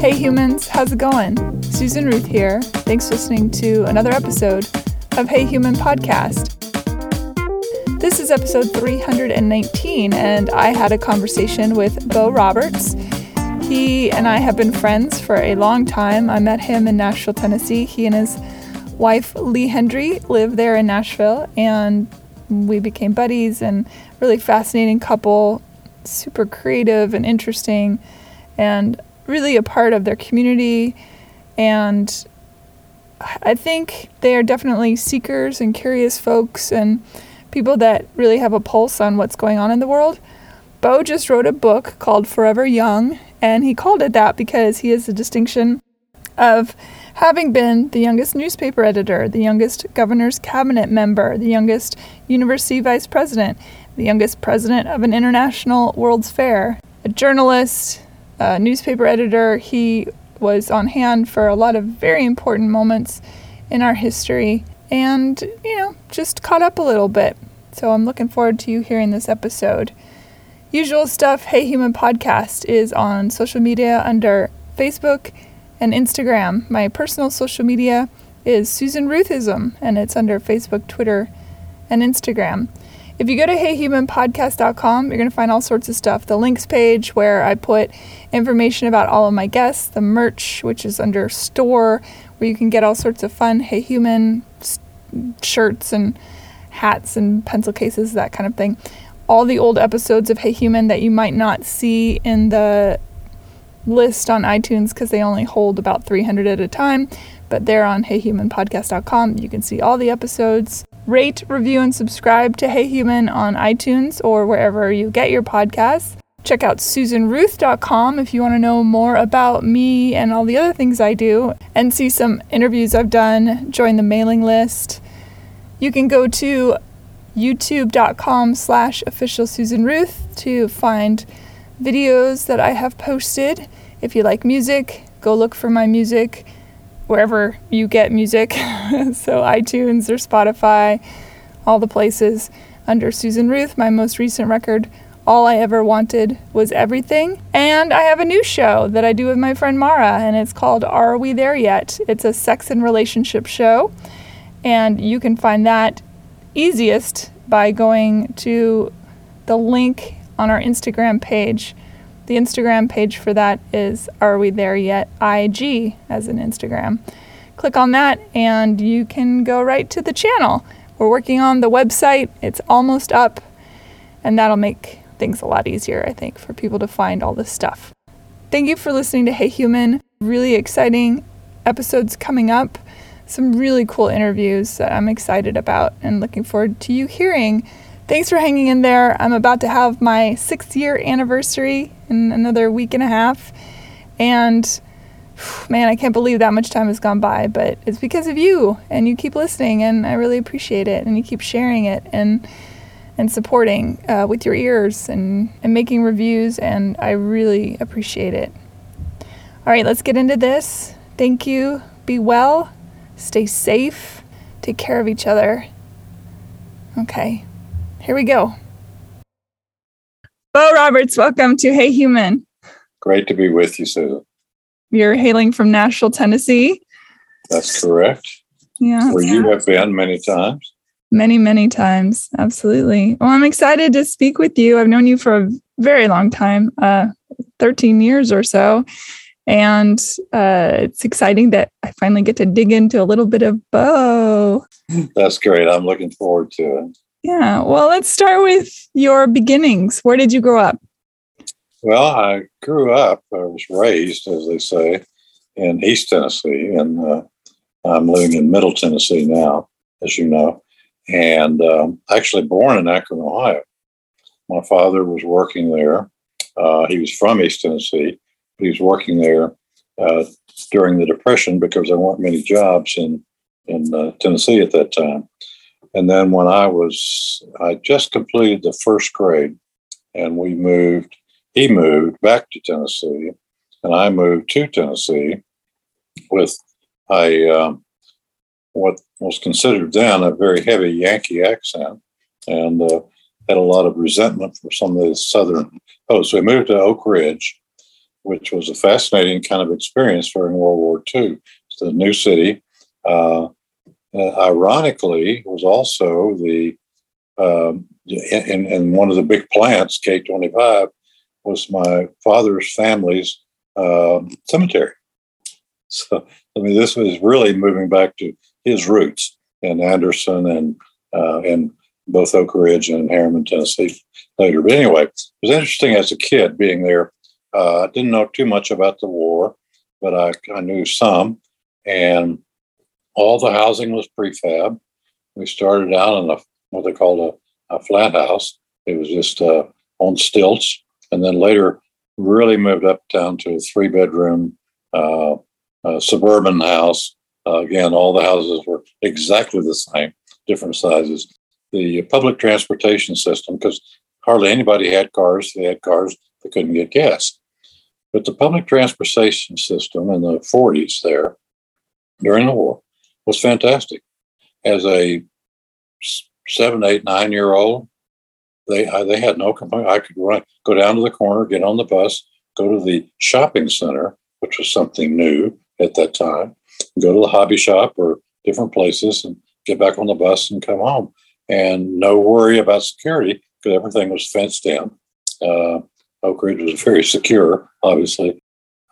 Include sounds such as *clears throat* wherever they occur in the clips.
Hey humans, how's it going? Susan Ruth here. Thanks for listening to another episode of Hey Human Podcast. This is episode 319, and I had a conversation with Beau Roberts. He and I have been friends for a long time. I met him in Nashville, Tennessee. He and his wife, Lee Hendry, live there in Nashville, and we became buddies and really fascinating couple, super creative and interesting, and really a part of their community. And I think they are definitely seekers and curious folks and people that really have a pulse on what's going on in the world. Beau just wrote a book called Forever Young, and he called it that because he has the distinction of having been the youngest newspaper editor, the youngest governor's cabinet member, the youngest university vice president, the youngest president of an international World's Fair, a journalist, a newspaper editor. He was on hand for a lot of very important moments in our history and, you know, just caught up a little bit. So I'm looking forward to you hearing this episode. Usual stuff, Hey Human Podcast is on social media under Facebook and Instagram. My personal social media is Susan Ruthism, and it's under Facebook, Twitter, and Instagram. If you go to heyhumanpodcast.com, you're going to find all sorts of stuff. The links page where I put information about all of my guests, the merch, which is under store, where you can get all sorts of fun Hey Human shirts and hats and pencil cases, that kind of thing. All the old episodes of Hey Human that you might not see in the list on iTunes because they only hold about 300 at a time, but they're on heyhumanpodcast.com. You can see all the episodes. Rate, review, and subscribe to Hey Human on iTunes or wherever you get your podcasts. Check out susanruth.com if you want to know more about me and all the other things I do and see some interviews I've done. Join the mailing list. You can go to youtube.com slash official Susan Ruth to find videos that I have posted. If you like music, go look for my music wherever you get music. *laughs* so iTunes or Spotify, all the places under Susan Ruth, my most recent record all I ever wanted was everything. And I have a new show that I do with my friend Mara, and it's called Are We There Yet? It's a sex and relationship show. And you can find that easiest by going to the link on our Instagram page. The Instagram page for that is Are We There Yet? IG as an Instagram. Click on that and you can go right to the channel. We're working on the website, it's almost up, and that'll make things a lot easier, I think, for people to find all this stuff. Thank you for listening to Hey Human. Really exciting episodes coming up. Some really cool interviews that I'm excited about and looking forward to you hearing. Thanks for hanging in there. I'm about to have my sixth year anniversary in another week and a half. And man, I can't believe that much time has gone by, but it's because of you and you keep listening and I really appreciate it and you keep sharing it and and supporting uh, with your ears and, and making reviews, and I really appreciate it. All right, let's get into this. Thank you. Be well. Stay safe. Take care of each other. Okay, here we go. Beau Roberts, welcome to Hey Human. Great to be with you, Susan. You're hailing from Nashville, Tennessee. That's correct. Yeah. Where you have been many times. Many, many times. Absolutely. Well, I'm excited to speak with you. I've known you for a very long time, uh, 13 years or so. And uh, it's exciting that I finally get to dig into a little bit of Beau. That's great. I'm looking forward to it. Yeah. Well, let's start with your beginnings. Where did you grow up? Well, I grew up, I was raised, as they say, in East Tennessee, and uh, I'm living in Middle Tennessee now, as you know and um, actually born in Akron, Ohio. My father was working there. Uh, he was from East Tennessee, but he was working there uh, during the Depression because there weren't many jobs in in uh, Tennessee at that time. And then when I was, I just completed the first grade, and we moved. He moved back to Tennessee, and I moved to Tennessee with a um, what was considered then a very heavy Yankee accent and uh, had a lot of resentment for some of the southern folks. So we moved to Oak Ridge which was a fascinating kind of experience during World War II. It's a new city. Uh, uh, ironically, was also the um, in, in one of the big plants, K25, was my father's family's um, cemetery. *laughs* So, I mean, this was really moving back to his roots in Anderson and uh, in both Oak Ridge and Harriman, Tennessee later. But anyway, it was interesting as a kid being there. Uh, I didn't know too much about the war, but I, I knew some. And all the housing was prefab. We started out in a what they called a, a flat house. It was just uh, on stilts, and then later really moved uptown to a three bedroom uh, uh, suburban house. Uh, again, all the houses were exactly the same, different sizes. The public transportation system, because hardly anybody had cars, they had cars, they couldn't get gas. But the public transportation system in the 40s there during the war was fantastic. As a seven, eight, nine year old, they I, they had no complaint. I could run, go down to the corner, get on the bus, go to the shopping center, which was something new at that time, go to the hobby shop or different places, and get back on the bus and come home. And no worry about security because everything was fenced in. Uh, Oak Ridge was very secure, obviously.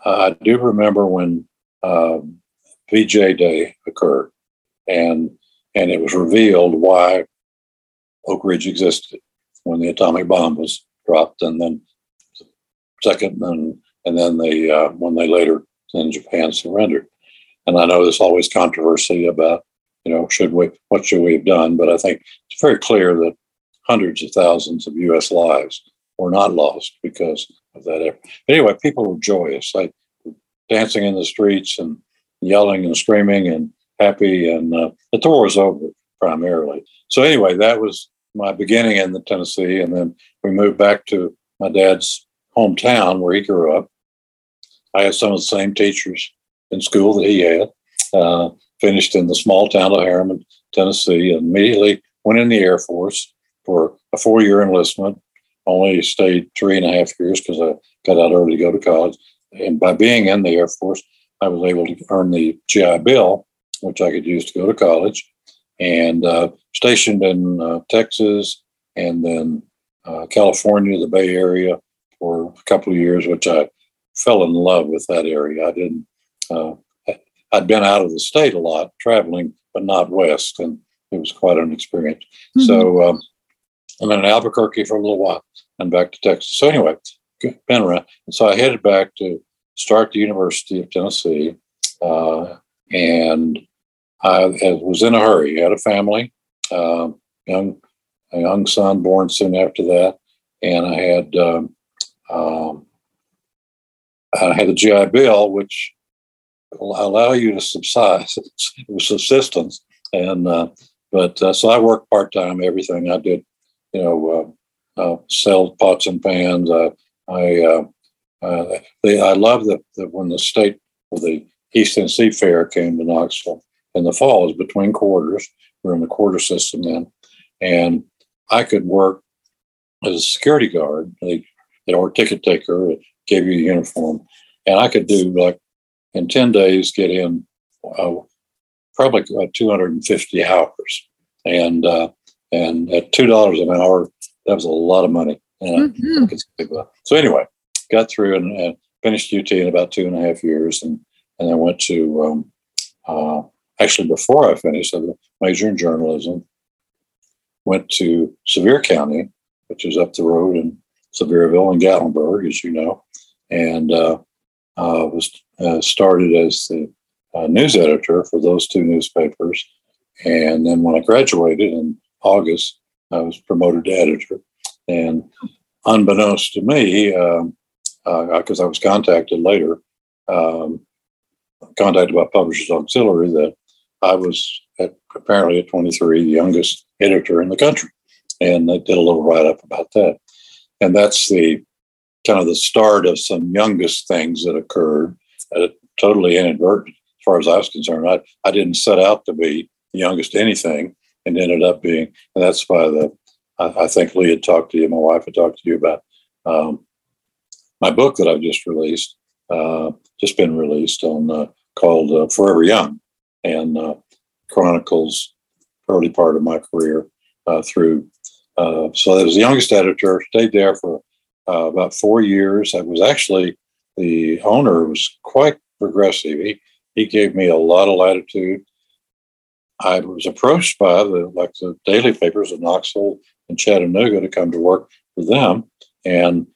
Uh, I do remember when um, VJ Day occurred, and and it was revealed why Oak Ridge existed when the atomic bomb was dropped, and then second, and and then they uh, when they later in Japan surrendered. And I know there's always controversy about you know should we what should we have done, but I think it's very clear that hundreds of thousands of U.S. lives were not lost because of that effort. But anyway, people were joyous, like dancing in the streets and yelling and screaming and happy. And uh, the tour was over primarily. So anyway, that was my beginning in the Tennessee, and then we moved back to my dad's hometown where he grew up. I had some of the same teachers in school that he had. Uh, finished in the small town of Harriman, Tennessee, and immediately went in the Air Force for a four-year enlistment. Only stayed three and a half years because I got out early to go to college. And by being in the Air Force, I was able to earn the GI Bill, which I could use to go to college, and uh, stationed in uh, Texas and then uh, California, the Bay Area, for a couple of years, which I fell in love with that area. I didn't. Uh, I'd been out of the state a lot, traveling, but not west, and it was quite an experience. Mm-hmm. So um, I'm in Albuquerque for a little while and back to Texas. So anyway, been around. And so I headed back to start the University of Tennessee, uh, and I, was in a hurry. I had a family, uh, young a young son born soon after that, and I had um, um, I had the GI Bill, which allow you to subside *laughs* subsistence, and uh, but uh, so I worked part time. Everything I did, you know, uh, uh, sell pots and pans. I I uh, they, I love that, when the state or the East Tennessee Fair came to Knoxville in the fall, it was between quarters. We are in the quarter system then, and I could work as a security guard, they, or ticket taker, gave you a uniform, and I could do like in ten days get in uh, probably 250 hours, and uh, and at two dollars an hour, that was a lot of money. Mm-hmm. So anyway, got through and, and, finished UT in about two and a half years, and and I went to um, uh, actually before I finished, I major in journalism. Went to Sevier County, which is up the road in Sevierville and Gatlinburg, as you know, and uh, uh, was uh, started as the uh, news editor for those two newspapers. And then when I graduated in August, I was promoted to editor. And unbeknownst to me, um, because uh, I was contacted later, um, contacted by Publishers Auxiliary, that I was at, apparently at 23 the youngest editor in the country. And they did a little write up about that. And that's the kind of the start of some youngest things that occurred, uh, totally inadvertent as far as I was concerned. I, I didn't set out to be the youngest anything and ended up being, and that's why the, I, I think Lee had talked to you, my wife had talked to you about um, my book that I've just released, uh, just been released on uh, called uh, Forever Young, and uh, chronicles early part of my career uh, through. Uh, so I was the youngest editor. Stayed there for about four years. I was actually the owner was quite progressive. He he gave me a lot of latitude. I was approached by the like the daily papers of Knoxville and Chattanooga to come to work for them, and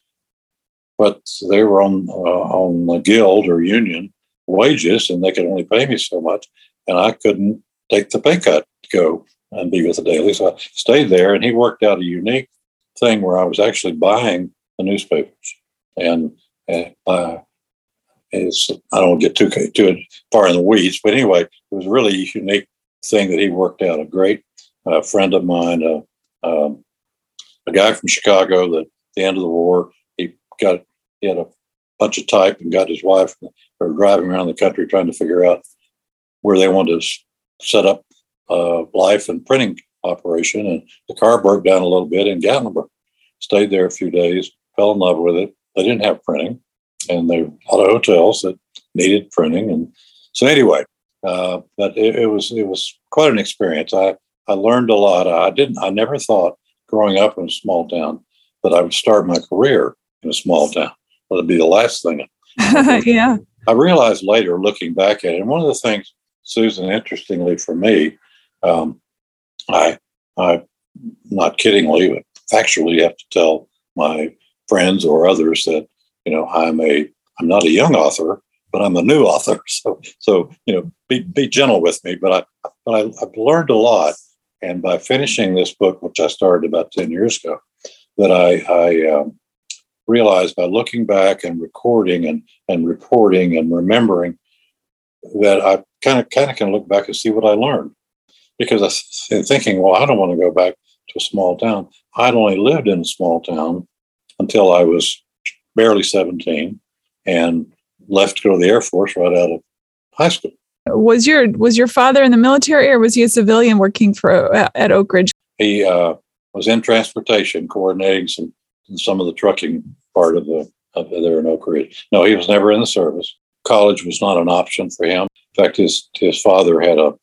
but they were on uh, on the guild or union wages, and they could only pay me so much, and I couldn't take the pay cut to go and be with the daily. So I stayed there, and he worked out a unique thing where I was actually buying the newspapers, and, uh, I don't get too too far in the weeds, but anyway, it was really unique thing that he worked out. A great uh, friend of mine, uh, um, a guy from Chicago, that at the end of the war, he got he had a bunch of type and got his wife or driving around the country trying to figure out where they wanted to set up a life and printing operation. And the car broke down a little bit in Gatlinburg. Stayed there a few days, fell in love with it. They didn't have printing, and there were a lot of hotels that needed printing. And so anyway, uh, but it, it, was it was quite an experience. I I learned a lot. I didn't. I never thought growing up in a small town that I would start my career in a small town. That would be the last thing. *laughs* yeah. I realized later, looking back at it, and one of the things, Susan, interestingly for me, um, I, I, not kiddingly, but factually, have to tell my friends or others that you know I'm a I'm not a young author, but I'm a new *laughs* author. So so you know be be gentle with me. But I but I, I've learned a lot, and by finishing this book, which I started about ten years ago, that I I um, realized by looking back and recording and, and reporting and remembering that I kind of kind of can look back and see what I learned. Because I was thinking, well, I don't want to go back to a small town. I'd only lived in a small town until I was barely 17 and left to go to the Air Force right out of high school. Was your was your father in the military or was he a civilian working for uh, at Oak Ridge? He uh, was in transportation, coordinating some some of the trucking part of the of there in Oak Ridge. No, he was never in the service. College was not an option for him. In fact, his his father had a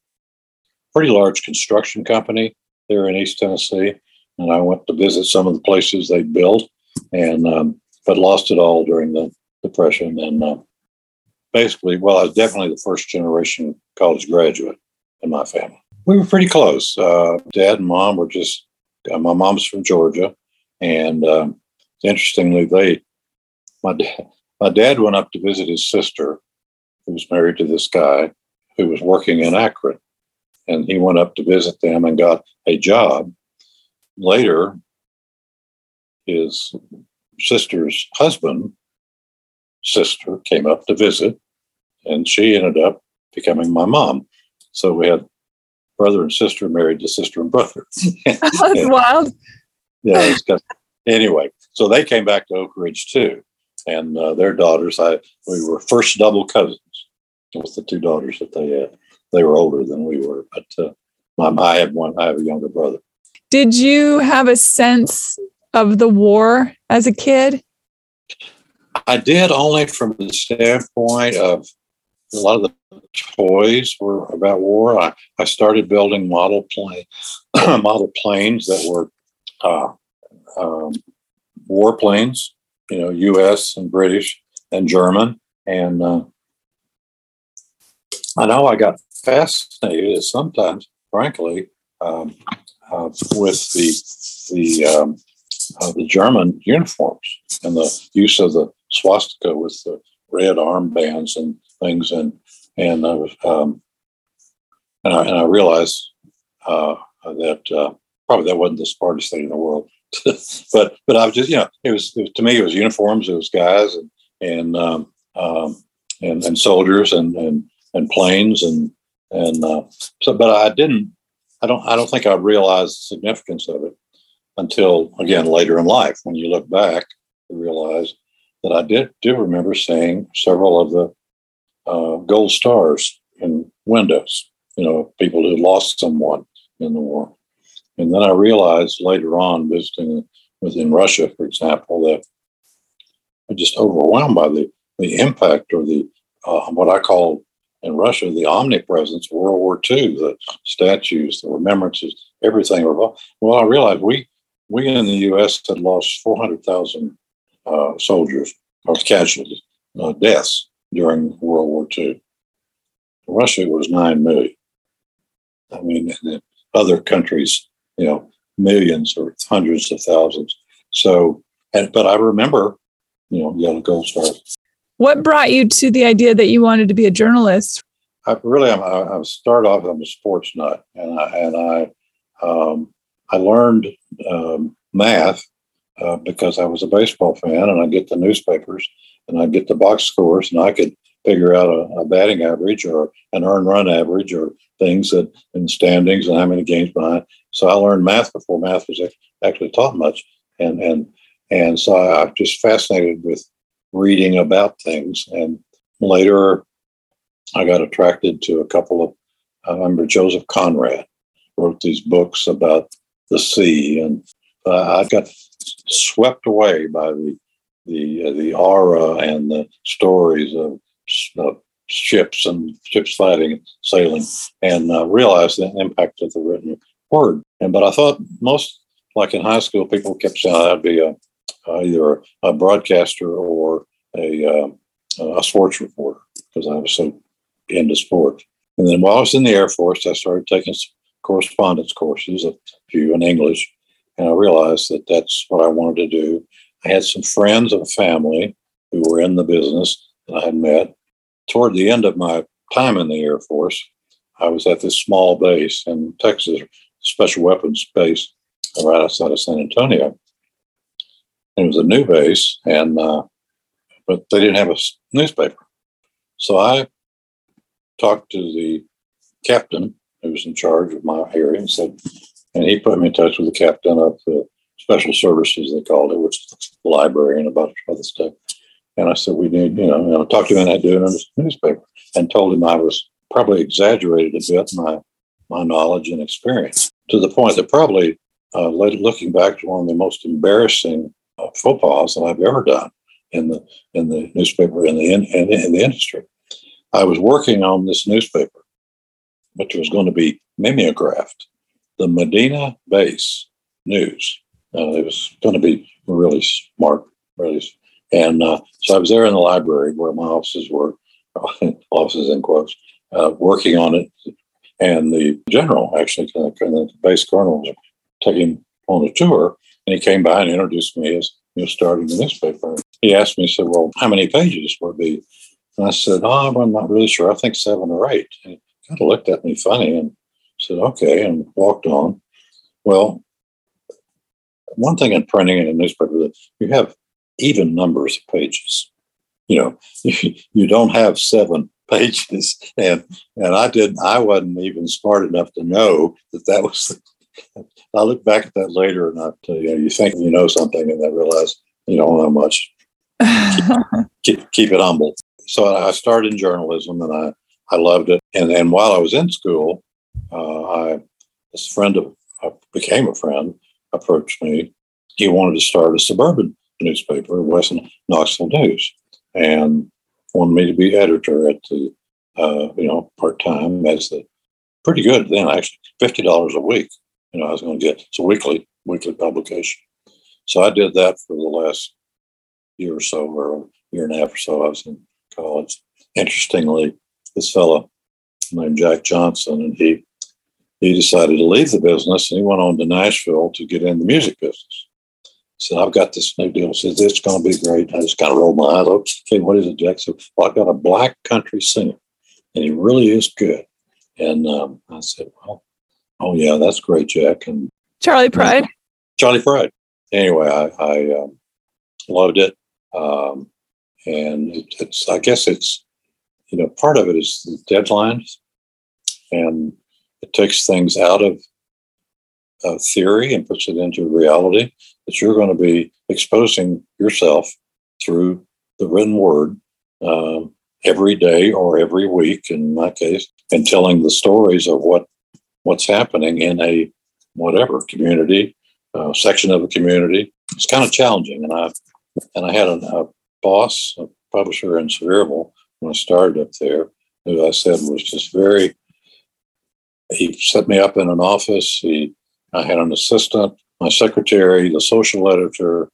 pretty large construction company there in East Tennessee, and I went to visit some of the places they built, and um, but lost it all during the depression. And uh, basically, well, I was definitely the first generation college graduate in my family. We were pretty close. Uh, Dad and mom were just. Uh, my mom's from Georgia, and um, interestingly, they my dad my dad went up to visit his sister, who was married to this guy who was working in Akron, and he went up to visit them and got a job. Later, his sister's husband sister came up to visit, and she ended up becoming my mom. So we had brother and sister married to sister and brother. *laughs* That's *laughs* wild yeah, anyway, so they came back to Oak Ridge too, and uh, their daughters. I we were first double cousins with the two daughters that they had. They were older than we were, but uh, my, I had one. I have a younger brother. Did you have a sense of the war as a kid? I did only from the standpoint of a lot of the toys were about war. I, I started building model plane *clears throat* model planes that were uh, um, warplanes, you know, U.S. and British and German, and uh, I know I got fascinated sometimes, frankly, um, uh, with the the um, uh, the German uniforms and the use of the swastika with the red armbands and things, and and I was um, and I, and I realized uh, that uh, probably that wasn't the smartest thing in the world. *laughs* but but I was just you know it was, it was, to me it was uniforms it was guys and and um, um, and, and soldiers and and and planes and and uh, so but I didn't I don't I don't think I realized the significance of it until again later in life when you look back you realize that I did do remember seeing several of the uh, gold stars in windows you know people who lost someone in the war and then I realized later on, visiting within Russia, for example, that I'm just overwhelmed by the, the impact or the uh, what I call in Russia the omnipresence of World War II, the statues, the remembrances, everything. Well, I realized we we in the U.S. had lost 400,000 uh, soldiers or casualties, uh, deaths during World War II. Russia was 9 million. I mean, other countries, you know, millions or hundreds of thousands. So, and, but I remember, you know, Yellow Gold Star. What brought you to the idea that you wanted to be a journalist? I really, I'm, I, I started off, I'm a sports nut and I, and I, um, I learned um, math uh, because I was a baseball fan and I get the newspapers and I get the box scores and I could figure out a, a, batting average or an earned run average or things that in standings and how many games behind. So I learned math before math was actually taught much, and and and so I, I'm just fascinated with reading about things. And later, I got attracted to a couple of. I remember Joseph Conrad wrote these books about the sea, and uh, I got swept away by the the uh, the aura and the stories of uh, ships and ships fighting sailing, and uh, realized the impact of the written word. And but I thought most, like in high school, people kept saying I'd be a uh, either a broadcaster or a um, a sports reporter because I was so into sports. And then while I was in the Air Force, I started taking correspondence courses, a few in English, and I realized that that's what I wanted to do. I had some friends and family who were in the business that I had met. Toward the end of my time in the Air Force, I was at this small base in Texas, special weapons base right outside of San Antonio. It was a new base, and uh, but they didn't have a newspaper. So I talked to the captain who was in charge of my area and said, and he put me in touch with the captain of the special services, they called it, which is the library and a bunch of other stuff. And I said, we need, you know, you know talk to him and I do in a newspaper and told him I was probably exaggerated a bit my, my knowledge and experience to the point that probably uh, looking back to one of the most embarrassing uh, faux pas that I've ever done in the in the newspaper in the in, in, in the industry. I was working on this newspaper, which was going to be mimeographed, the Medina Base News. Uh, it was going to be really smart, really. And uh, so I was there in the library where my offices were, *laughs* offices in quotes, uh, working on it. And the general, actually, the base colonel, was taking on a tour, and he came by and introduced me as you know, starting the newspaper. He asked me, he said, "Well, how many pages would be?" And I said, "Oh, I'm not really sure. I think seven or eight. And he kind of looked at me funny and said, "Okay," and walked on. Well, one thing in printing in a newspaper that you have even numbers of pages. You know, *laughs* you don't have seven *laughs* pages, and and I didn't. I wasn't even smart enough to know that that was. *laughs* I look back at that later, and I, you know, you think you know something, and then realize you don't know much. keep, keep, keep it humble. So I started in journalism, and I I loved it. And and while I was in school, uh, I this friend of I became a friend approached me. He wanted to start a suburban newspaper, West Knoxville News, and wanted me to be editor at the, uh, you know, part time as the pretty good then actually fifty dollars a week. You know, I was going to get it's a weekly weekly publication. So I did that for the last year or so, or a year and a half or so. I was in college. Interestingly, this fellow named Jack Johnson, and he he decided to leave the business and he went on to Nashville to get in the music business. So I've got this new deal. Says this is going to be great. I just kind of rolled my eyes. Okay, what is it, Jack? So well, I've got a black country singer, and he really is good. And um, I said, well, oh yeah, that's great, Jack. And Charley Pride. Charley Pride. Anyway, I, I um, loved it, um, and it, it's. I guess it's, you know, part of it is the deadlines, and it takes things out of uh, theory and puts it into reality that you're going to be exposing yourself through the written word um, every day or every week in my case and telling the stories of what what's happening in a whatever community uh, section of a community it's kind of challenging and i and i had an, a boss, a publisher in Sevierville, when I started up there, who I said was just very. He set me up in an office. He, I had an assistant, my secretary, the social editor,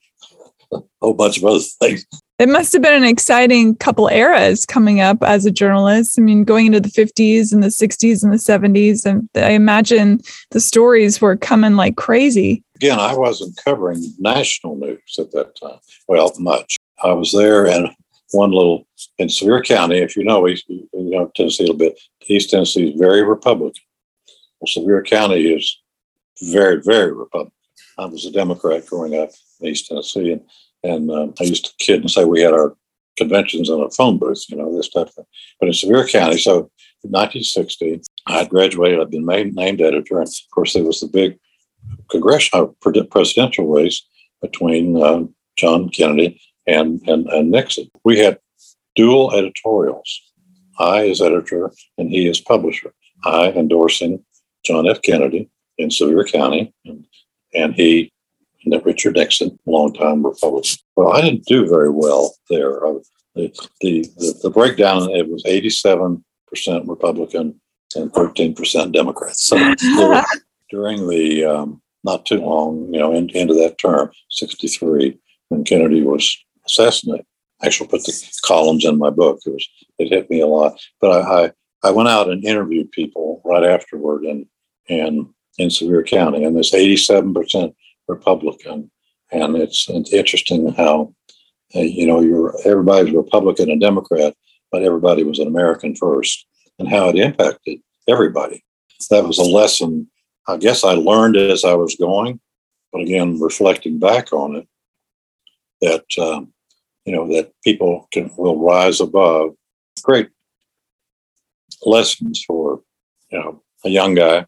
a whole bunch of other things. It must have been an exciting couple eras coming up as a journalist. I mean, going into the 50s and the 60s and the 70s. And I imagine the stories were coming like crazy. Again, I wasn't covering national news at that time. Well, much. I was there and one little in Sevier County, if you know, East, you know Tennessee a little bit, East Tennessee is very Republican. Well, Sevier County is very, very Republican. I was a Democrat growing up in East Tennessee, and and um, I used to kid and say we had our conventions in a phone booth, you know, this type of thing. But in Sevier County, so in 1960, I graduated. I'd been made, named editor, and of course there was the big congressional uh, presidential race between uh, John Kennedy and, and and Nixon. We had dual editorials. I as editor and he as publisher. I endorsing John F. Kennedy in Sevier County, and, and he and Richard Nixon, longtime Republican. Well, I didn't do very well there. Uh, the, the, the breakdown, it was 87% Republican and 13% Democrats. So *laughs* during the, um, not too long, you know, in, into that term, 63, when Kennedy was assassinated. I actually put the columns in my book. It was, it hit me a lot. But I, I, I went out and interviewed people right afterward and, and in Sevier County, and it's 87% Republican, and it's, it's interesting how uh, you know you're everybody's Republican and Democrat, but everybody was an American first, and how it impacted everybody. That was a lesson I guess I learned as I was going, but again, reflecting back on it, that um, you know that people can will rise above. Great lessons for you know a young guy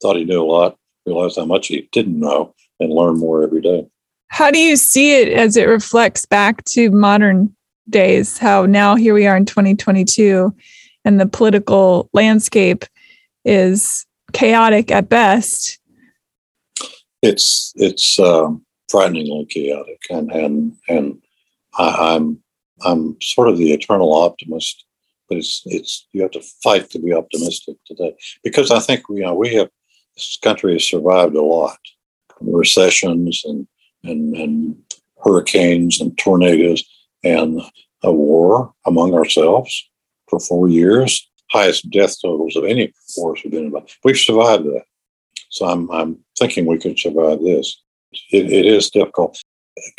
thought he knew a lot, realized how much he didn't know, and learn more every day. How do you see it as it reflects back to modern days? How now here we are in 2022 and the political landscape is chaotic at best. It's it's um, frighteningly chaotic, and and and I, I'm I'm sort of the eternal optimist, but it's it's you have to fight to be optimistic today because I think you know we have this country has survived a lot recessions and, and, and hurricanes and tornadoes and a war among ourselves for four years, highest death totals of any wars we've been involved. We've survived that. So I'm, I'm thinking we could survive this. It, it is difficult,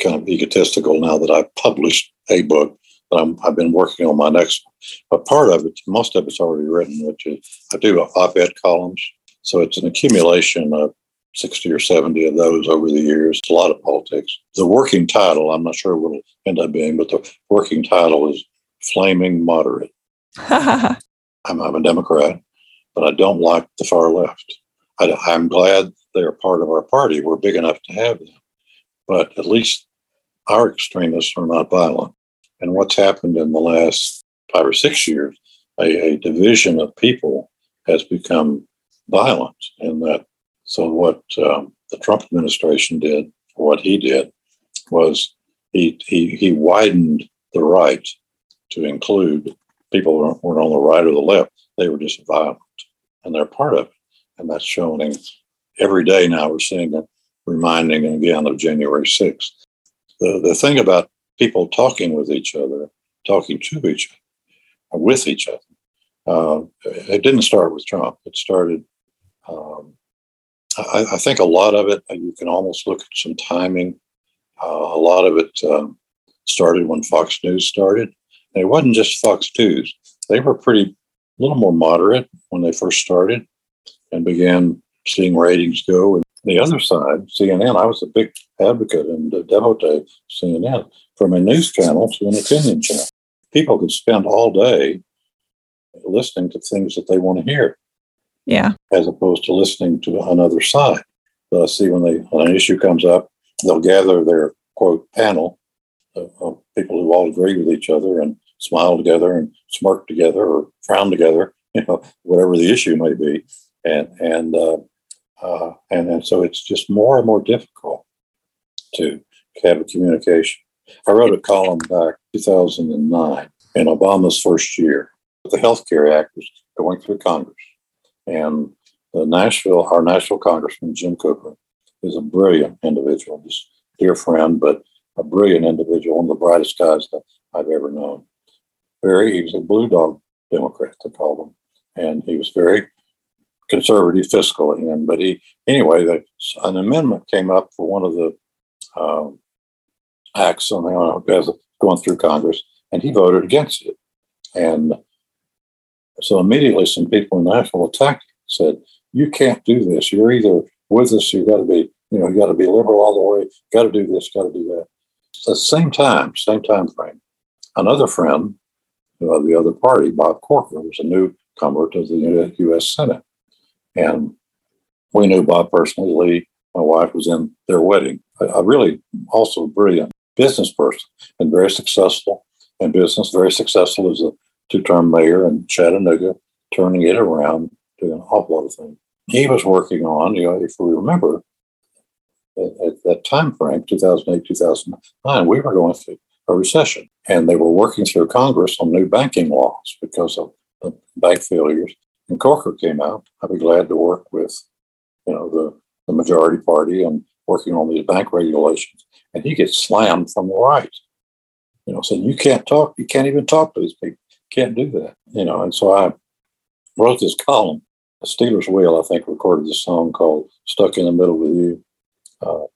kind of egotistical now that I've published a book, but I'm, I've been working on my next. But part of it, most of it's already written, which is I do op-ed columns. So it's an accumulation of 60 or 70 of those over the years. It's a lot of politics. The working title, I'm not sure what it'll end up being, but the working title is Flaming Moderate. *laughs* I'm, I'm, a Democrat, but I don't like the far left. I, I'm glad they're part of our party. We're big enough to have them. But at least our extremists are not violent. And what's happened in the last five or six years, a, a division of people has become violent, and that so what um, the Trump administration did, what he did, was he, he he widened the right to include people who weren't on the right or the left. They were just violent, and they're part of it. And that's showing every day now. We're seeing it, reminding again of January 6th. The the thing about people talking with each other, talking to each other, with each other. Uh, it didn't start with Trump. It started um, I, I, think a lot of it, uh, you can almost look at some timing. Uh, a lot of it um, started when Fox News started. And it wasn't just Fox News, they were pretty, a little more moderate when they first started and began seeing ratings go. And the other side, CNN, I was a big advocate and devotee CNN from a news channel to an opinion channel. People could spend all day listening to things that they want to hear. Yeah. As opposed to listening to another side. But I see when they when an issue comes up, they'll gather their quote panel of, of people who all agree with each other and smile together and smirk together or frown together, *laughs* you know, whatever the issue may be. And and uh, uh, and and so it's just more and more difficult to have a communication. I wrote a column back 2009 in Obama's first year. The Health Care Act was going through Congress. And the Nashville, our Nashville Congressman, Jim Cooper, is a brilliant individual, just dear friend, but a brilliant individual, one of the brightest guys that I've ever known. Very, he was a blue dog Democrat, they called him. And he was very conservative fiscally. And but he anyway, the, an amendment came up for one of the um, acts on the as going through Congress, and he voted against it. And so immediately, some people in Nashville attacked said, "You can't do this. You're either with us, You've got to be, you know, you got to be liberal all the way. Got to do this, got to do that." At the same time, same time frame, another friend of the other party, Bob Corker, was a newcomer to the U.S. Senate, and we knew Bob personally. Lee, my wife, was in their wedding. A really also brilliant business person and very successful in business, very successful as a two-term mayor in Chattanooga, turning it around, doing an awful lot of things. He was working on, you know, if we remember, at, at that time frame, 2008, 2009, we were going through a recession. And they were working through Congress on new banking laws because of the bank failures. And Corker came out. I'd be glad to work with, you know, the, the majority party and working on these bank regulations. And he gets slammed from the right. You know, saying you can't talk, you can't even talk to these people. Can't do that. You know, and so I wrote this column. Stealers Wheel, I think, recorded this song called Stuck in the Middle with You. Uh,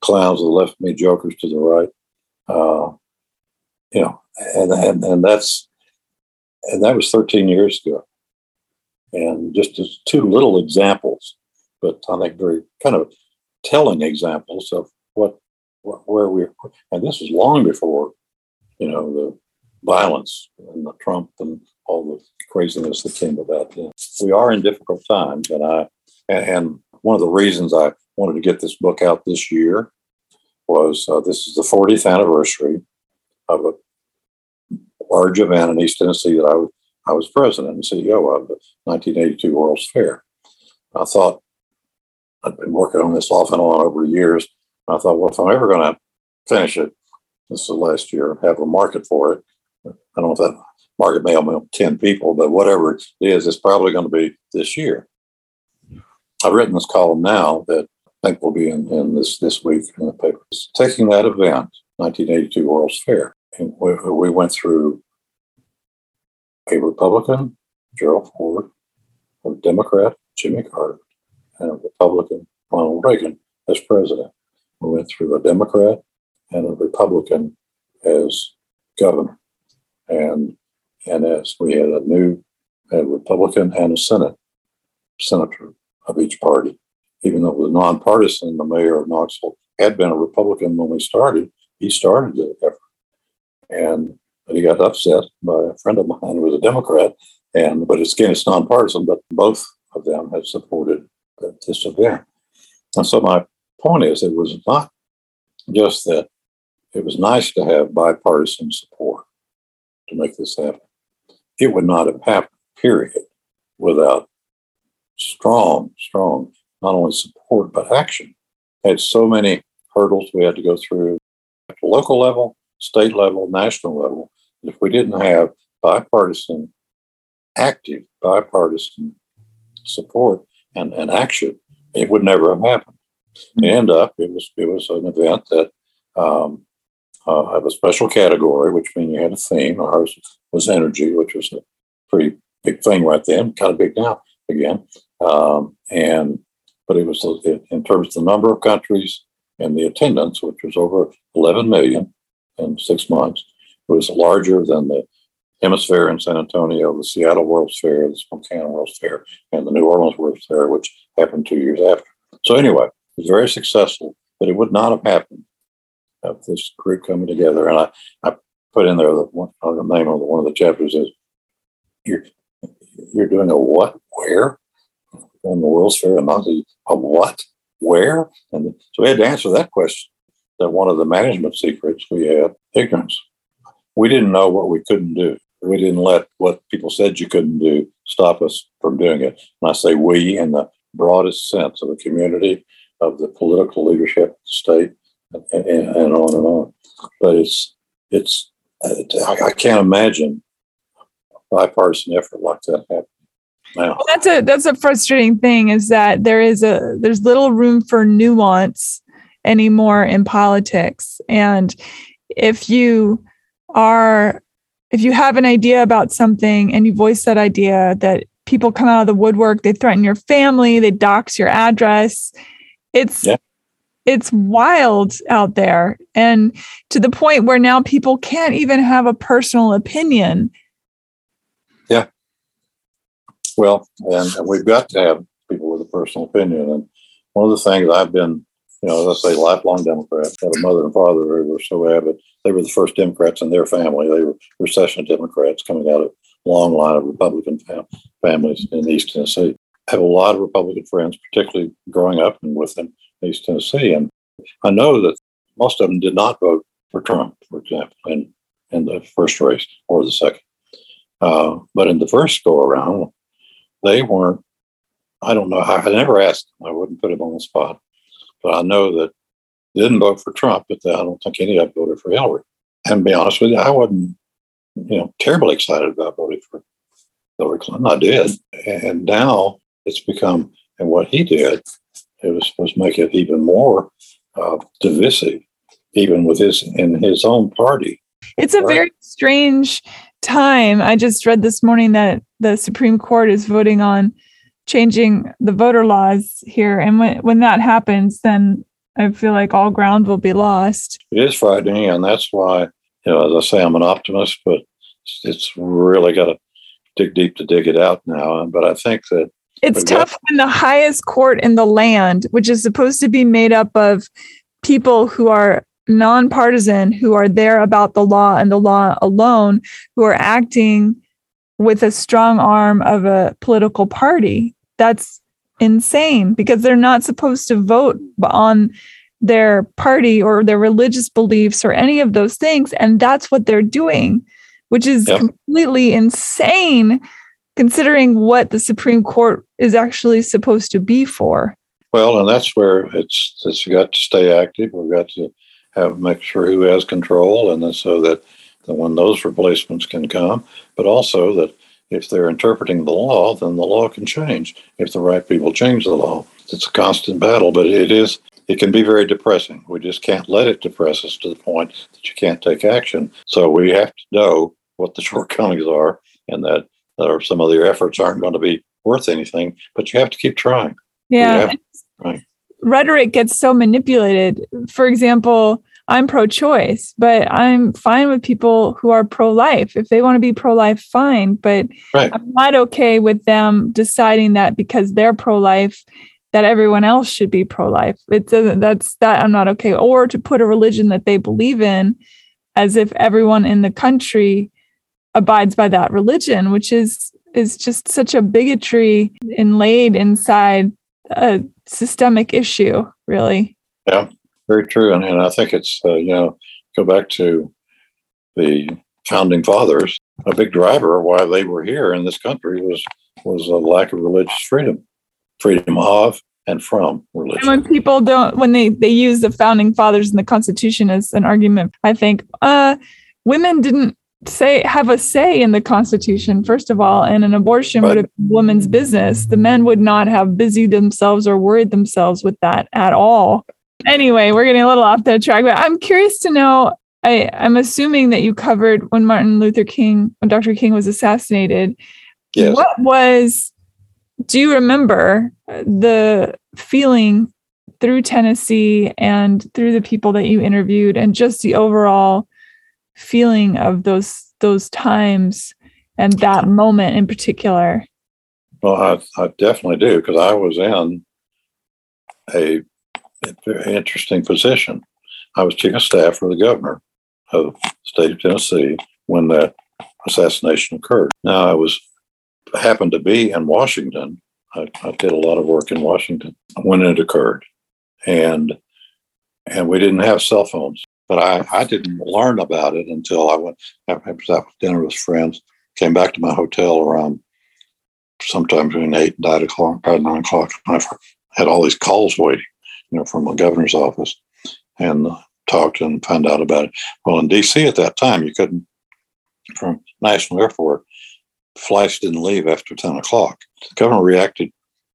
clowns to the left me, jokers to the right. Uh, you know, and, and, and that's, and that was 13 years ago. And just as two little examples, but I think very kind of telling examples of what, what where we, and this was long before, you know, the violence and the Trump and all the craziness that came about then. We are in difficult times, and I, and one of the reasons I wanted to get this book out this year was uh, this is the 40th anniversary of a large event in East Tennessee that I was, I was president and CEO of, the 1982 World's Fair. I thought I'd been working on this off and on over the years. I thought, well, if I'm ever going to finish it, this is the last year, have a market for it. I don't know if that market may only 10 people, but whatever it is, it's probably going to be this year. I've written this column now that I think will be in, in this, this week in the papers. Taking that event, 1982 World's Fair, and we, we went through a Republican, Gerald Ford, a Democrat, Jimmy Carter, and a Republican, Ronald Reagan, as president. We went through a Democrat and a Republican as governor. And and as we had a new a Republican and a Senate senator of each party, even though it was nonpartisan, the mayor of Knoxville had been a Republican when we started. He started the effort and he got upset by a friend of mine who was a Democrat. And but it's again, it's nonpartisan, but both of them have supported this event. And so my point is, it was not just that it was nice to have bipartisan support to make this happen. It would not have happened, period, without strong, strong, not only support, but action. Had so many hurdles we had to go through at the local level state level, national level, if we didn't have bipartisan, active bipartisan support and, and action, it would never have happened. And up, it was it was an event that um, uh, have a special category, which means you had a theme. Ours was energy, which was a pretty big thing right then, kind of big now again. Um, and but it was in terms of the number of countries and the attendance, which was over 11 million, in six months. It was larger than the HemisFair in San Antonio, the Seattle World's Fair, the Spokane World's Fair, and the New Orleans World's Fair, which happened two years after. So anyway, it was very successful, but it would not have happened of this group coming together. And I, I put in there the, one, uh, the name of one of the chapters is you're you're doing a what where in the World's Fair and not a, what where and so we had to answer that question that one of the management secrets we had ignorance. We didn't know what we couldn't do. We didn't let what people said you couldn't do stop us from doing it. And I say we in the broadest sense of the community, of the political leadership, the state, and, and, on and on. but it's it's uh, I, I can't imagine bipartisan effort like that happening. Now. Well, that's a that's a frustrating thing is that there is a there's little room for nuance anymore in politics and if you are if you have an idea about something and you voice that idea that people come out of the woodwork they threaten your family they dox your address it's yeah. It's wild out there and to the point where now people can't even have a personal opinion yeah well and, we've got to have people with a personal opinion and one of the things i've been you know, let's say lifelong Democrats, had a mother and father who were so avid. They were the first Democrats in their family. They were recession Democrats coming out of a long line of Republican fam- families in East Tennessee. I have a lot of Republican friends, particularly growing up and with them East Tennessee. And I know that most of them did not vote for Trump, for example, in, in the first race or the second. Uh, but in the first go around, they weren't, I don't know, I, I never asked them. I wouldn't put them on the spot. But I know that they didn't vote for Trump, but I don't think any of them voted for Hillary. And to be honest with you, I wasn't, you know, terribly excited about voting for Hillary Clinton. I did. And now it's become, and what he did, it was, was make it even more uh, divisive, even with his in his own party. It's a right? very strange time. I just read this morning that the Supreme Court is voting on changing the voter laws here. And when, when that happens, then I feel like all ground will be lost. It is frightening. And that's why, you know, as I say, I'm an optimist, but it's really got to dig deep to dig it out now. But I think that it's tough got- when the highest court in the land, which is supposed to be made up of people who are nonpartisan, who are there about the law and the law alone, who are acting with a strong arm of a political party. That's insane because they're not supposed to vote on their party or their religious beliefs or any of those things. And that's what they're doing, which is yep. completely insane considering what the Supreme Court is actually supposed to be for. Well, and that's where it's it's got to stay active. We've got to have make sure who has control, and so that that when those replacements can come, but also that if they're interpreting the law, then the law can change if the right people change the law. It's a constant battle, but it is it can be very depressing. We just can't let it depress us to the point that you can't take action. So we have to know what the *laughs* shortcomings are and that, that some of your efforts aren't going to be worth anything, but you have to keep trying. Yeah. Rhetoric gets so manipulated. For example, I'm pro choice, but I'm fine with people who are pro life. If they want to be pro life, fine. But right. I'm not okay with them deciding that because they're pro life, that everyone else should be pro life. It doesn't, that's that I'm not okay. Or to put a religion that they believe in as if everyone in the country abides by that religion, which is is just such a bigotry inlaid inside a systemic issue, really. Yeah very true. And, and I think it's, uh, you know, go back to the founding fathers, a big driver why they were here in this country was was a lack of religious freedom, freedom of and from religion. And when people don't, when they they use the founding fathers and the Constitution as an argument, I think uh, women didn't say have a say in the Constitution. First of all, and an abortion right. would have been women's business. The men would not have busied themselves or worried themselves with that at all anyway, we're getting a little off the track, but I'm curious to know. I, I'm assuming that you covered when Martin Luther King, when Dr. King was assassinated. Yes. What was, do you remember the feeling through Tennessee and through the people that you interviewed and just the overall feeling of those those times and that moment in particular? Well, I, I definitely do because I was in a very interesting position. I was chief of staff for the governor of the state of Tennessee when that assassination occurred. Now, I was happened to be in Washington. I, I did a lot of work in Washington when it occurred, and and we didn't have cell phones. But I, I didn't learn about it until I went. I was out with dinner with friends. Came back to my hotel around sometime between eight and nine o'clock, probably nine o'clock. I had all these calls waiting you know, from a governor's office. And talked and found out about it. Well, in D.C. at that time, you couldn't from National Airport. Flights didn't leave after ten o'clock. The governor reacted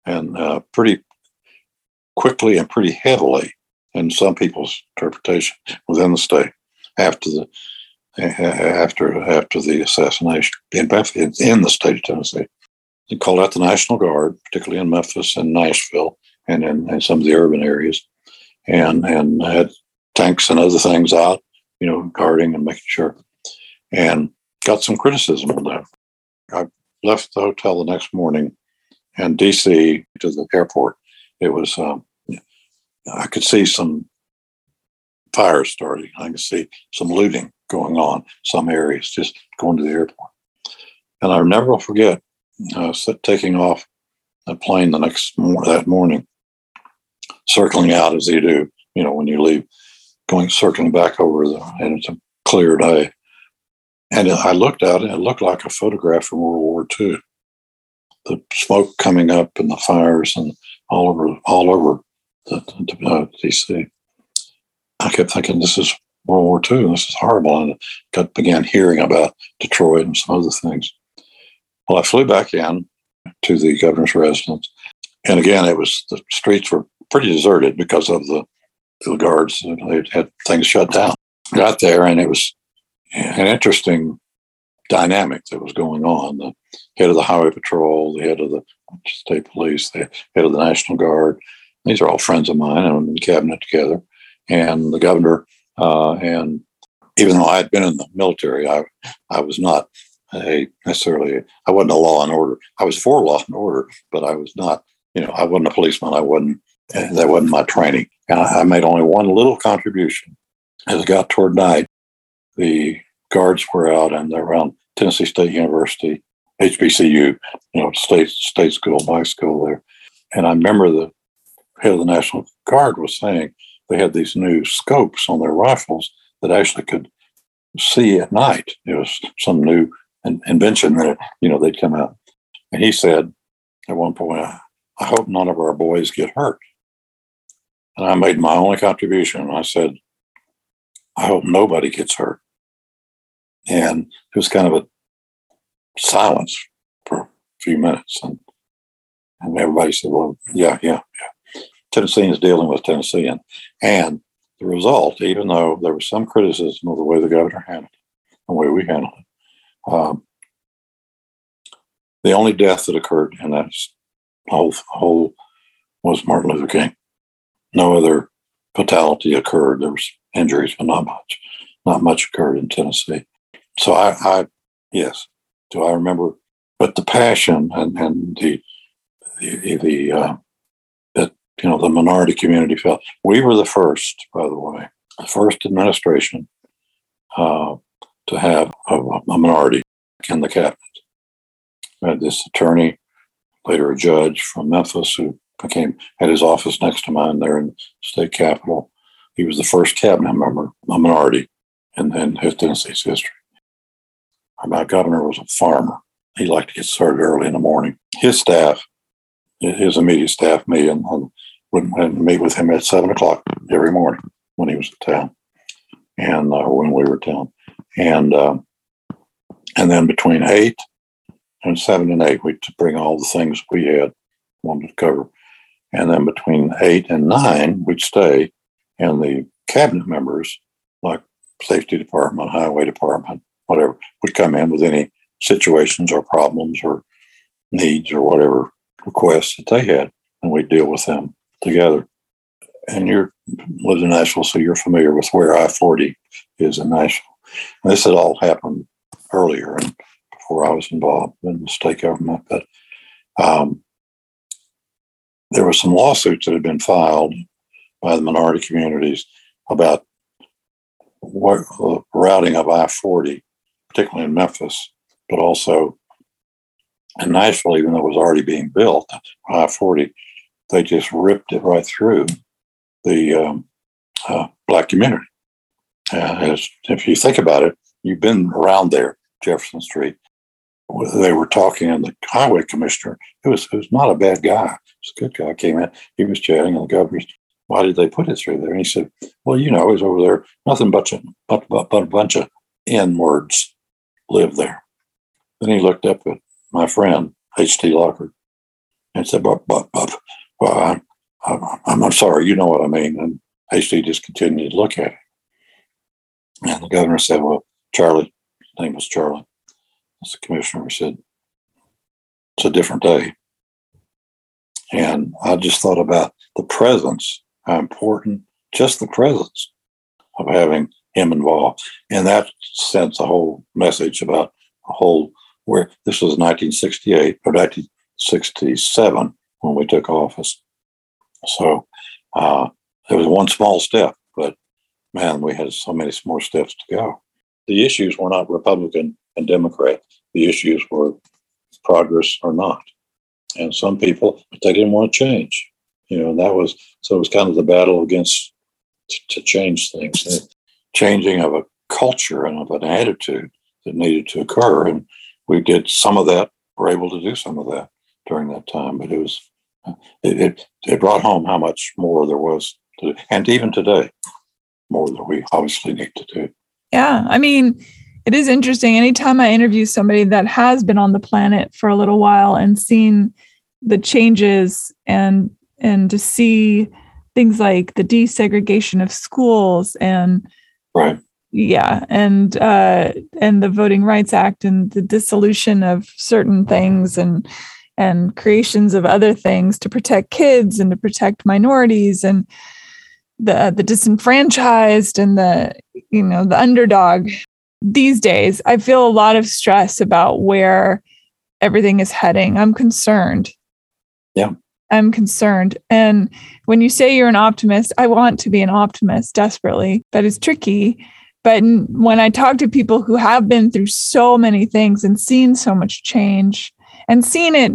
and uh, pretty quickly and pretty heavily, in some people's interpretation, within the state after the after after the assassination in, Memphis, in the state of Tennessee. They called out the National Guard, particularly in Memphis and Nashville and in, in some of the urban areas, and and had tanks and other things out, you know, guarding and making sure, and got some criticism of that. I left the hotel the next morning, and DC to the airport. It was um, I could see some fires starting. I could see some looting going on some areas, just going to the airport. And I'll never forget uh, taking off a plane the next mor- that morning, circling out as you do, you know, when you leave, going circling back over the, and it's a clear day. And I looked at it, it looked like a photograph from World War II. The smoke coming up and the fires and all over, all over the, the uh, DC. I kept thinking, this is World War II. This is horrible. And I began hearing about Detroit and some other things. Well, I flew back in to the governor's residence. And again, it was the streets were pretty deserted because of the, the guards. They had things shut down. Got there, and it was an interesting dynamic that was going on. The head of the highway patrol, the head of the state police, the head of the National Guard. These are all friends of mine, and I'm in cabinet together. And the governor uh, and even though I had been in the military, I I was not a necessarily I wasn't a law and order. I was for law and order, but I was not. You know, I wasn't a policeman. I wasn't. That wasn't my training. And I, I made only one little contribution. As it got toward night, the guards were out and they're around Tennessee State University, HBCU, you know, state state school, my school there. And I remember the head of the National Guard was saying, they had these new scopes on their rifles that actually could see at night. It was some new invention that, you know, they'd come out. And he said at one point, I hope none of our boys get hurt. And I made my only contribution. I said, I hope nobody gets hurt. And it was kind of a silence for a few minutes. And, and everybody said, Well, yeah, yeah, yeah. Tennesseans dealing with Tennessean. And the result, even though there was some criticism of the way the governor handled it, the way we handled it, um, the only death that occurred in that whole, whole was Martin Luther King. No other fatality occurred. There was injuries, but not much. Not much occurred in Tennessee. So I, I yes, do I remember? But the passion and, and the the, the uh, you know, the minority community felt. We were the first, by the way, the first administration uh, to have a, a, minority in the cabinet. We had this attorney, later a judge from Memphis, who became had his office next to mine there in the state capitol. He was the first cabinet member, a minority, in, in his Tennessee's history. My governor was a farmer. He liked to get started early in the morning. His staff, his immediate staff, me and, and would, meet with him at seven o'clock every morning when he was in town, and uh, when we were in town, and um, and then between eight and seven and eight, we'd bring all the things we had wanted to cover, and then between eight and nine, we'd stay, and the cabinet members, like safety department, highway department, whatever, would come in with any situations or problems or needs or whatever requests that they had, and we'd deal with them together. And you're lived in Nashville, so you're familiar with where I 40 is in Nashville. And this had all happened earlier and before I was involved in the state government. But um, there were some lawsuits that had been filed by the minority communities about what, uh, routing of I 40, particularly in Memphis, but also in Nashville, even though it was already being built, I 40 they just ripped it right through the um, uh, black community. Uh, if you think about it, you've been around there, Jefferson Street. They were talking, and the highway commissioner, who was, who was not a bad guy, he was a good guy, came in, he was chatting, and the governor's why did they put it through there? And he said, well, you know, he's over there. Nothing but, but, but, but a bunch of N words live there. Then he looked up at my friend, H.T. Lockard, and said, but, but, but, well, I'm, I'm, I'm sorry, you know what I mean. And H.T. just continued to look at it. And the governor said, well, Charlie, his name was Charlie, as the commissioner he said, it's a different day. And I just thought about the presence, how important just the presence of having him involved. And that sends a whole message about a whole where this was 1968 or 1967 when we took office. So uh, it was one small step, but man, we had so many more steps to go. The issues were not Republican and Democrat. The issues were progress or not. And some people, they didn't want to change. You know, that was so it was kind of the battle against t- to change things, changing of a culture and of an attitude that needed to occur. And we did some of that. We're able to do some of that during that time, but it was it, it, it brought home how much more there was to, do. and even today, more that we obviously need to do. Yeah, I mean, it is interesting. Anytime I interview somebody that has been on the planet for a little while and seen the changes and and to see things like the desegregation of schools and right yeah and uh and the voting rights act and the dissolution of certain things and and creations of other things to protect kids and to protect minorities and the the disenfranchised and the you know the underdog. These days i feel a lot of stress about where everything is heading. I'm concerned. Yeah. I'm concerned. And when you say you're an optimist i want to be an optimist desperately. That is tricky. But when i talk to people who have been through so many things and seen so much change and seen it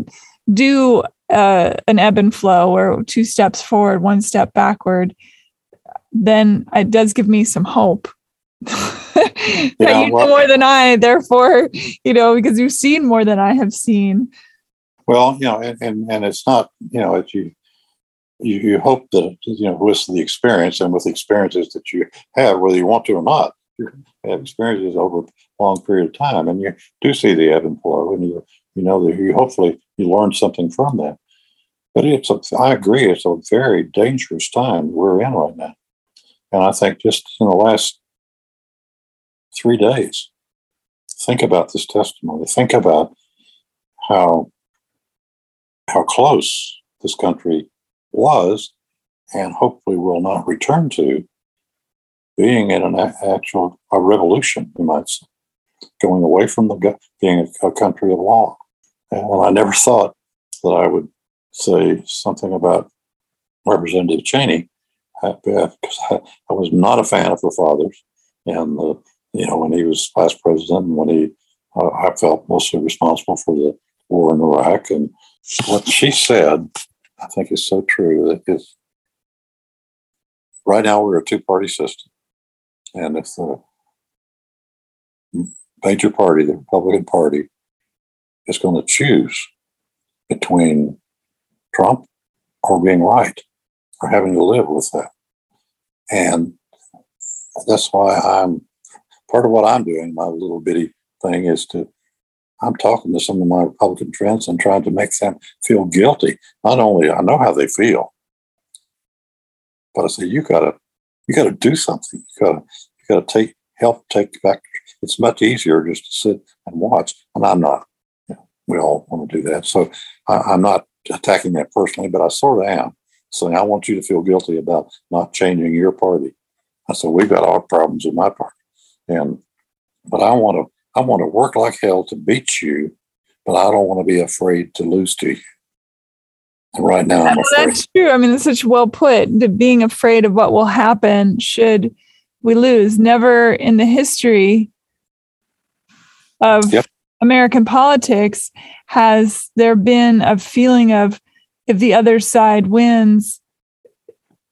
do uh, an ebb and flow or two steps forward one step backward then it does give me some hope *laughs* that yeah, you well, know more than I, therefore, you know, because you've seen more than I have seen. Well, you know, and, and, and it's not, you know, it's you, you, you hope that, you know, with the experience and with the experiences that you have, whether you want to or not, you have experiences over a long period of time and you do see the ebb and flow and you, you know, you hopefully you learn something from that. But it's, a, I agree, it's a very dangerous time we're in right now. And I think just in the last three days, think about this testimony. Think about how how close this country was, and hopefully will not return to being in an actual a revolution, you might say, going away from the being a country of law. And I never thought that I would say something about Representative Cheney because I, I, was not a fan of her father's, and the, you know when he was vice president, and when he uh, I felt mostly responsible for the war in Iraq, and what she said, I think is so true. Is, right now we're a two-party system, and if the major party, the Republican Party, is going to choose between Trump or being right or having to live with that. And that's why I'm part of what I'm doing, my little bitty thing is to I'm talking to some of my Republican friends and trying to make them feel guilty. Not only I know how they feel, but I say you gotta you gotta do something. You gotta you gotta take help take back. It's much easier just to sit and watch, and I'm not. We all want to do that, so I, I'm not attacking that personally, but I sort of am saying, I want you to feel guilty about not changing your party. I said, we've got our problems in my party. And, but I want to, I want to work like hell to beat you, but I don't want to be afraid to lose to you. And right now. That's true. I mean, it's such well put. The being afraid of what will happen should we lose. Never in the history of yep. American politics has there been a feeling of if the other side wins,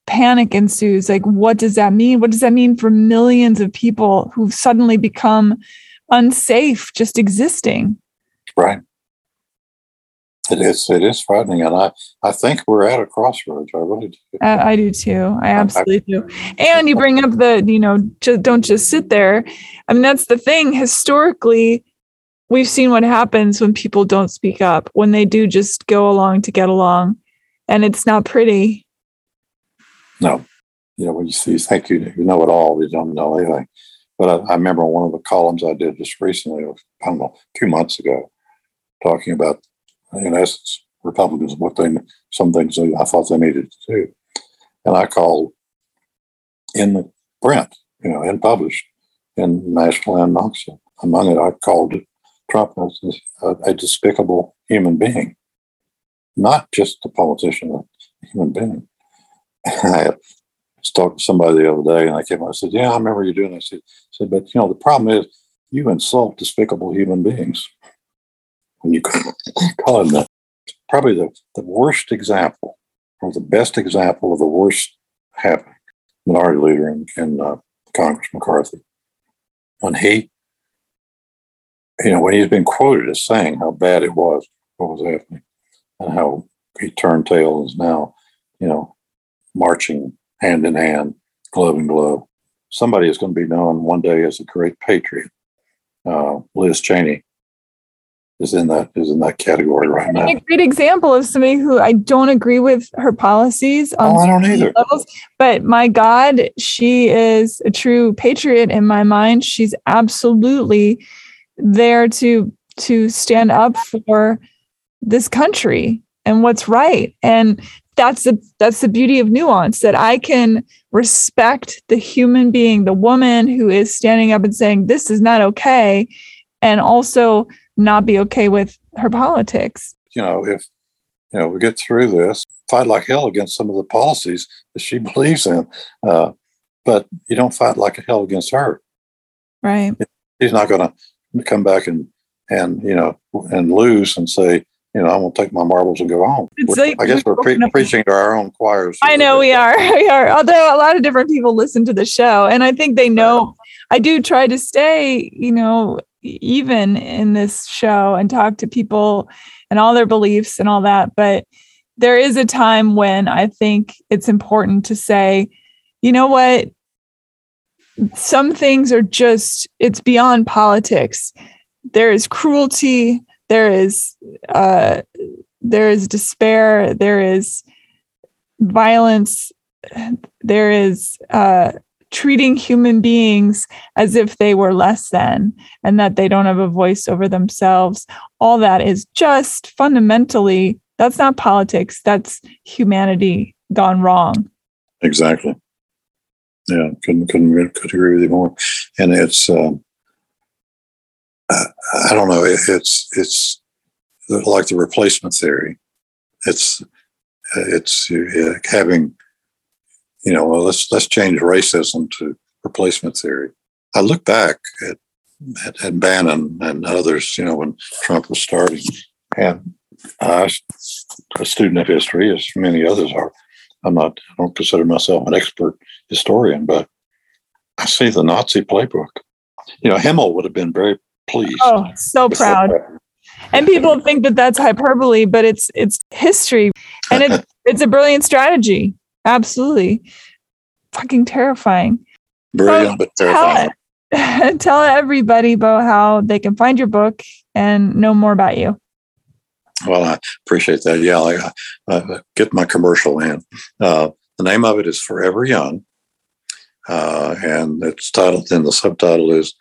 panic ensues. Like, what does that mean? What does that mean for millions of people who've suddenly become unsafe just existing? Right. It is. It is frightening, and I, I think we're at a crossroads. I really do. Uh, I do too. I absolutely do. And you bring up the, you know, just, don't just sit there. I mean, that's the thing. Historically, we've seen what happens when people don't speak up. When they do just go along to get along, and it's not pretty. No, you know when you see, think you you know it all, you don't know anything. But I, I remember one of the columns I did just recently, I don't know, two months ago, talking about in essence, Republicans what they some things I thought they needed to do, and I called in the print, you know, and published in Nashville and Knoxville. Among it, I called Trump a, a despicable human being, not just a politician, a human being. *laughs* I talked to somebody the other day, and I came out and said, "Yeah, I remember you doing." That. I said, "said But you know, the problem is you insult despicable human beings." when you *laughs* call him the probably the, the worst example or the best example of the worst happening minority leader in, in uh, Congress McCarthy when he you know when he's been quoted as saying how bad it was what was happening and how he turned tail is now you know marching hand in hand glove in glove somebody is going to be known one day as a great patriot uh, liz cheney is in that is in that category right now. A great example of somebody who I don't agree with her policies on oh, I don't either. levels, but my God, she is a true patriot in my mind. She's absolutely there to to stand up for this country and what's right. And that's the that's the beauty of nuance that I can respect the human being, the woman who is standing up and saying this is not okay, and also not be okay with her politics. You know, if you know we get through this, fight like hell against some of the policies that she *laughs* believes in, uh, but you don't fight like hell against her. Right. She's not going to come back and and you know and lose and say you know, I'm going to take my marbles and go home. Like I guess we're pre- preaching to our own choirs. I know we are. *laughs* We are. Although a lot of different people listen to the show, and I think they know. I do try to stay, you know, even in this show and talk to people and all their beliefs and all that. But there is a time when I think it's important to say, you know what? Some things are just, it's beyond politics. There is cruelty, there is, uh, there is despair, there is violence, there is uh, treating human beings as if they were less than and that they don't have a voice over themselves. All that is just fundamentally that's not politics that's humanity gone wrong. Exactly yeah couldn't couldn't could agree with you more and it's um, I, I don't know it's it's like the replacement theory it's it's uh, having you know, well, let's let's change racism to replacement theory. I look back at, at, at Bannon and others, you know, when Trump was starting, and I, a student of history, as many others are. I'm not. I don't consider myself an expert historian, but I see the Nazi playbook. You know, Himmler would have been very pleased. Oh, so proud. And people think that that's hyperbole, but it's it's history, and it's *laughs* it's a brilliant strategy. Absolutely. Fucking terrifying. Brilliant, so but terrifying. Tell, *laughs* tell everybody, Bo, how they can find your book and know more about you. Well, I appreciate that. Yeah, I, I get my commercial in. Uh, the name of it is Forever Young. Uh, and it's titled, and the subtitle is,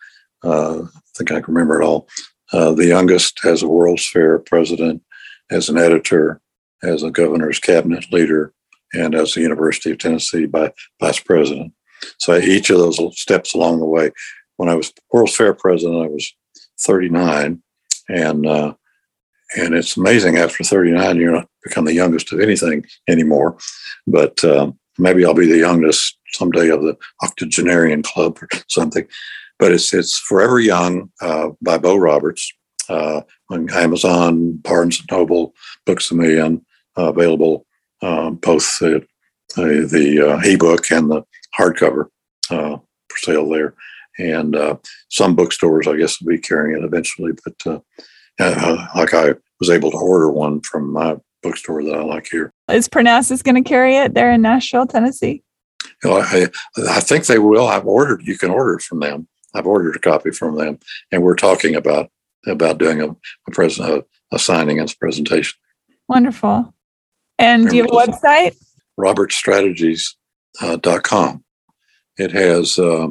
uh, I think I can remember it all, uh, The Youngest as a World's Fair President, as an editor, as a governor's cabinet leader, and as the University of Tennessee by vice president. So each of those steps along the way. When I was World's Fair president, I was 39, and uh, and it's amazing after 39 you're not become the youngest of anything anymore. But um, maybe I'll be the youngest someday of the octogenarian club or something. But it's it's Forever Young uh, by Bo Roberts uh, on Amazon, Barnes and Noble, Books a Million, uh, available uh, both the, the uh, ebook and the hardcover uh, for sale there. And some bookstores, I guess, will be carrying it eventually. But like I was able to order one from my bookstore that I like here. Is Parnassus going to carry it there in Nashville, Tennessee? You know, I, I think they will. I've ordered. You can order it from them. I've ordered a copy from them, and we're talking about about doing a a, present, a, a signing and presentation. Wonderful. And do you have a website? robertstrategies.com. Uh, it has uh,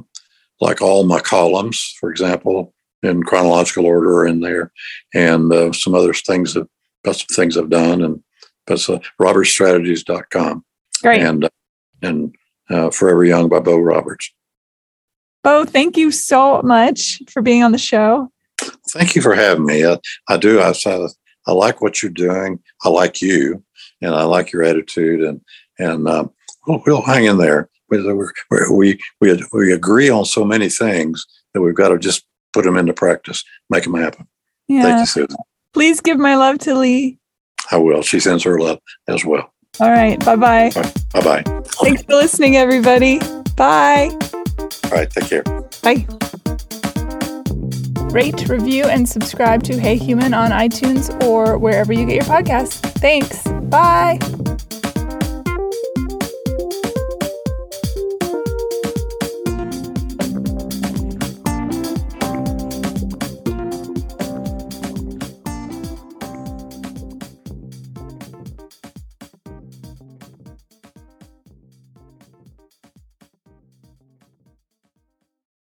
like all my columns, for example, in chronological order in there, and uh, some other things that some things I've done, and that's uh, robertstrategies.com. Great. And uh, and uh, Forever Young by Bo Roberts. Bo, thank you so much for being on the show. Thank you for having me. I, I do. I, I, I like what you're doing. I like you, and I like your attitude, and and um, we'll, we'll hang in there. We, we we we agree on so many things that we've got to just put them into practice, make them happen. Yeah. Thank you, Susan. Please give my love to Lee. I will. She sends her love as well. All right. Bye bye. Bye bye. Thanks for listening, everybody. Bye. All right. Take care. Bye. Rate, review, and subscribe to Hey Human on iTunes or wherever you get your podcasts. Thanks. Bye.